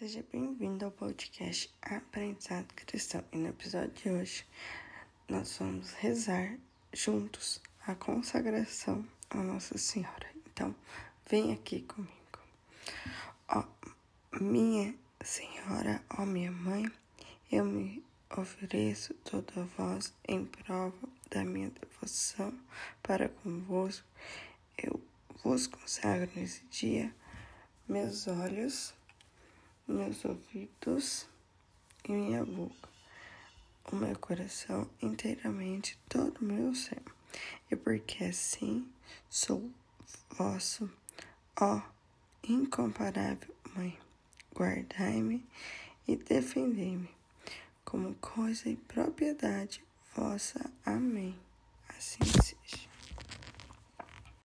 Seja bem-vindo ao podcast Aprendizado Cristão. E no episódio de hoje, nós vamos rezar juntos a consagração à Nossa Senhora. Então, vem aqui comigo. Ó, minha Senhora, ó minha Mãe, eu me ofereço toda a vós em prova da minha devoção para convosco. Eu vos consagro nesse dia meus olhos meus ouvidos e minha boca, o meu coração inteiramente, todo o meu ser. E porque assim sou vosso, ó incomparável Mãe, guardai-me e defendei-me como coisa e propriedade vossa. Amém. Assim se